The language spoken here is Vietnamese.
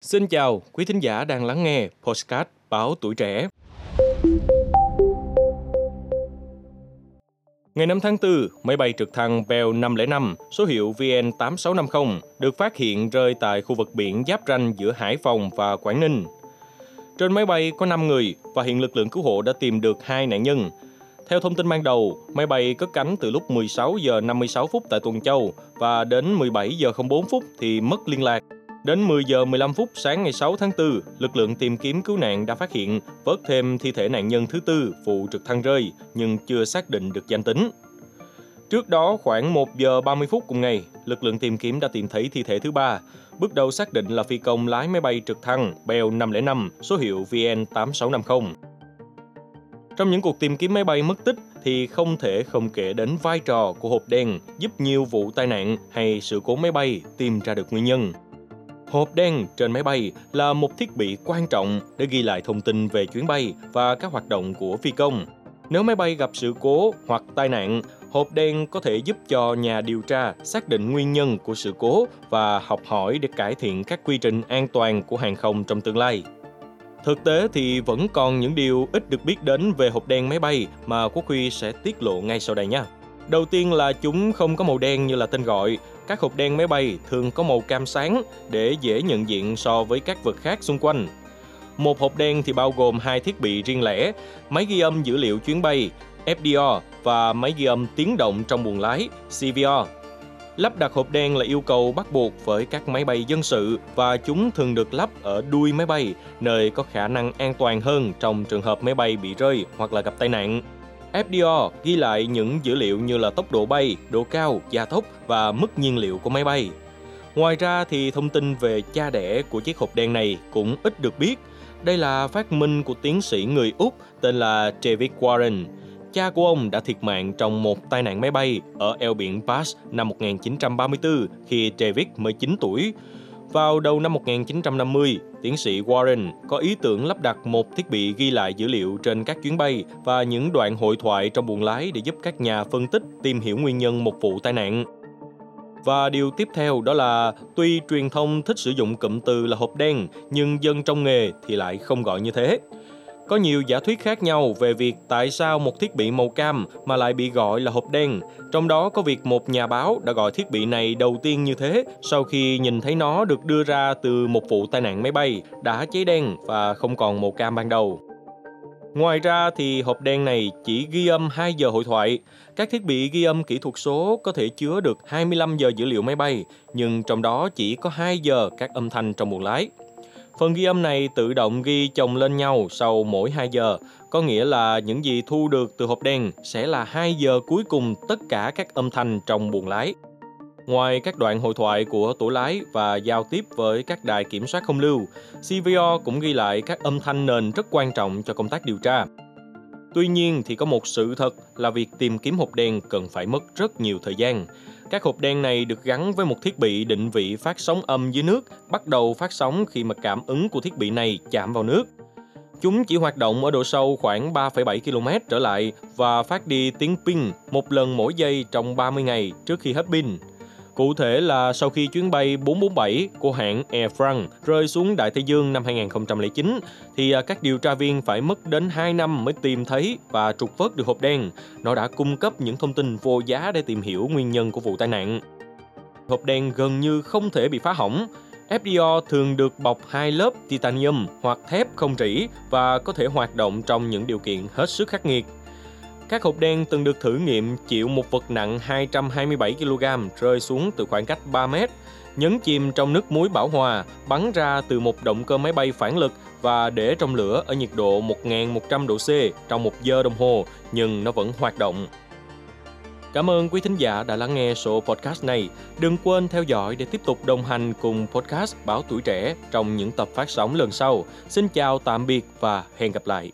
Xin chào quý thính giả đang lắng nghe Postcard Báo Tuổi Trẻ. Ngày 5 tháng 4, máy bay trực thăng Bell 505 số hiệu VN8650 được phát hiện rơi tại khu vực biển giáp ranh giữa Hải Phòng và Quảng Ninh. Trên máy bay có 5 người và hiện lực lượng cứu hộ đã tìm được hai nạn nhân. Theo thông tin ban đầu, máy bay cất cánh từ lúc 16 giờ 56 phút tại Tuần Châu và đến 17 giờ 04 phút thì mất liên lạc. Đến 10 giờ 15 phút sáng ngày 6 tháng 4, lực lượng tìm kiếm cứu nạn đã phát hiện vớt thêm thi thể nạn nhân thứ tư vụ trực thăng rơi nhưng chưa xác định được danh tính. Trước đó khoảng 1 giờ 30 phút cùng ngày, lực lượng tìm kiếm đã tìm thấy thi thể thứ ba, bước đầu xác định là phi công lái máy bay trực thăng Bell 505 số hiệu VN8650. Trong những cuộc tìm kiếm máy bay mất tích thì không thể không kể đến vai trò của hộp đen giúp nhiều vụ tai nạn hay sự cố máy bay tìm ra được nguyên nhân. Hộp đen trên máy bay là một thiết bị quan trọng để ghi lại thông tin về chuyến bay và các hoạt động của phi công. Nếu máy bay gặp sự cố hoặc tai nạn, hộp đen có thể giúp cho nhà điều tra xác định nguyên nhân của sự cố và học hỏi để cải thiện các quy trình an toàn của hàng không trong tương lai. Thực tế thì vẫn còn những điều ít được biết đến về hộp đen máy bay mà Quốc Huy sẽ tiết lộ ngay sau đây nha. Đầu tiên là chúng không có màu đen như là tên gọi. Các hộp đen máy bay thường có màu cam sáng để dễ nhận diện so với các vật khác xung quanh. Một hộp đen thì bao gồm hai thiết bị riêng lẻ, máy ghi âm dữ liệu chuyến bay FDR và máy ghi âm tiếng động trong buồng lái CVR. Lắp đặt hộp đen là yêu cầu bắt buộc với các máy bay dân sự và chúng thường được lắp ở đuôi máy bay, nơi có khả năng an toàn hơn trong trường hợp máy bay bị rơi hoặc là gặp tai nạn. FDR ghi lại những dữ liệu như là tốc độ bay, độ cao, gia tốc và mức nhiên liệu của máy bay. Ngoài ra thì thông tin về cha đẻ của chiếc hộp đen này cũng ít được biết. Đây là phát minh của tiến sĩ người Úc tên là David Warren. Cha của ông đã thiệt mạng trong một tai nạn máy bay ở eo biển Bass năm 1934 khi David mới 9 tuổi. Vào đầu năm 1950, tiến sĩ Warren có ý tưởng lắp đặt một thiết bị ghi lại dữ liệu trên các chuyến bay và những đoạn hội thoại trong buồng lái để giúp các nhà phân tích tìm hiểu nguyên nhân một vụ tai nạn. Và điều tiếp theo đó là tuy truyền thông thích sử dụng cụm từ là hộp đen nhưng dân trong nghề thì lại không gọi như thế. Có nhiều giả thuyết khác nhau về việc tại sao một thiết bị màu cam mà lại bị gọi là hộp đen. Trong đó có việc một nhà báo đã gọi thiết bị này đầu tiên như thế sau khi nhìn thấy nó được đưa ra từ một vụ tai nạn máy bay đã cháy đen và không còn màu cam ban đầu. Ngoài ra thì hộp đen này chỉ ghi âm 2 giờ hội thoại. Các thiết bị ghi âm kỹ thuật số có thể chứa được 25 giờ dữ liệu máy bay, nhưng trong đó chỉ có 2 giờ các âm thanh trong buồng lái. Phần ghi âm này tự động ghi chồng lên nhau sau mỗi 2 giờ, có nghĩa là những gì thu được từ hộp đen sẽ là 2 giờ cuối cùng tất cả các âm thanh trong buồng lái. Ngoài các đoạn hội thoại của tổ lái và giao tiếp với các đài kiểm soát không lưu, CVO cũng ghi lại các âm thanh nền rất quan trọng cho công tác điều tra. Tuy nhiên thì có một sự thật là việc tìm kiếm hộp đen cần phải mất rất nhiều thời gian. Các hộp đen này được gắn với một thiết bị định vị phát sóng âm dưới nước, bắt đầu phát sóng khi mà cảm ứng của thiết bị này chạm vào nước. Chúng chỉ hoạt động ở độ sâu khoảng 3,7 km trở lại và phát đi tiếng ping một lần mỗi giây trong 30 ngày trước khi hết pin. Cụ thể là sau khi chuyến bay 447 của hãng Air France rơi xuống Đại Tây Dương năm 2009, thì à, các điều tra viên phải mất đến 2 năm mới tìm thấy và trục vớt được hộp đen. Nó đã cung cấp những thông tin vô giá để tìm hiểu nguyên nhân của vụ tai nạn. Hộp đen gần như không thể bị phá hỏng. FDR thường được bọc hai lớp titanium hoặc thép không rỉ và có thể hoạt động trong những điều kiện hết sức khắc nghiệt. Các hộp đen từng được thử nghiệm chịu một vật nặng 227 kg rơi xuống từ khoảng cách 3 mét, nhấn chìm trong nước muối bảo hòa, bắn ra từ một động cơ máy bay phản lực và để trong lửa ở nhiệt độ 1.100 độ C trong một giờ đồng hồ, nhưng nó vẫn hoạt động. Cảm ơn quý thính giả đã lắng nghe số podcast này. Đừng quên theo dõi để tiếp tục đồng hành cùng podcast Báo Tuổi Trẻ trong những tập phát sóng lần sau. Xin chào tạm biệt và hẹn gặp lại.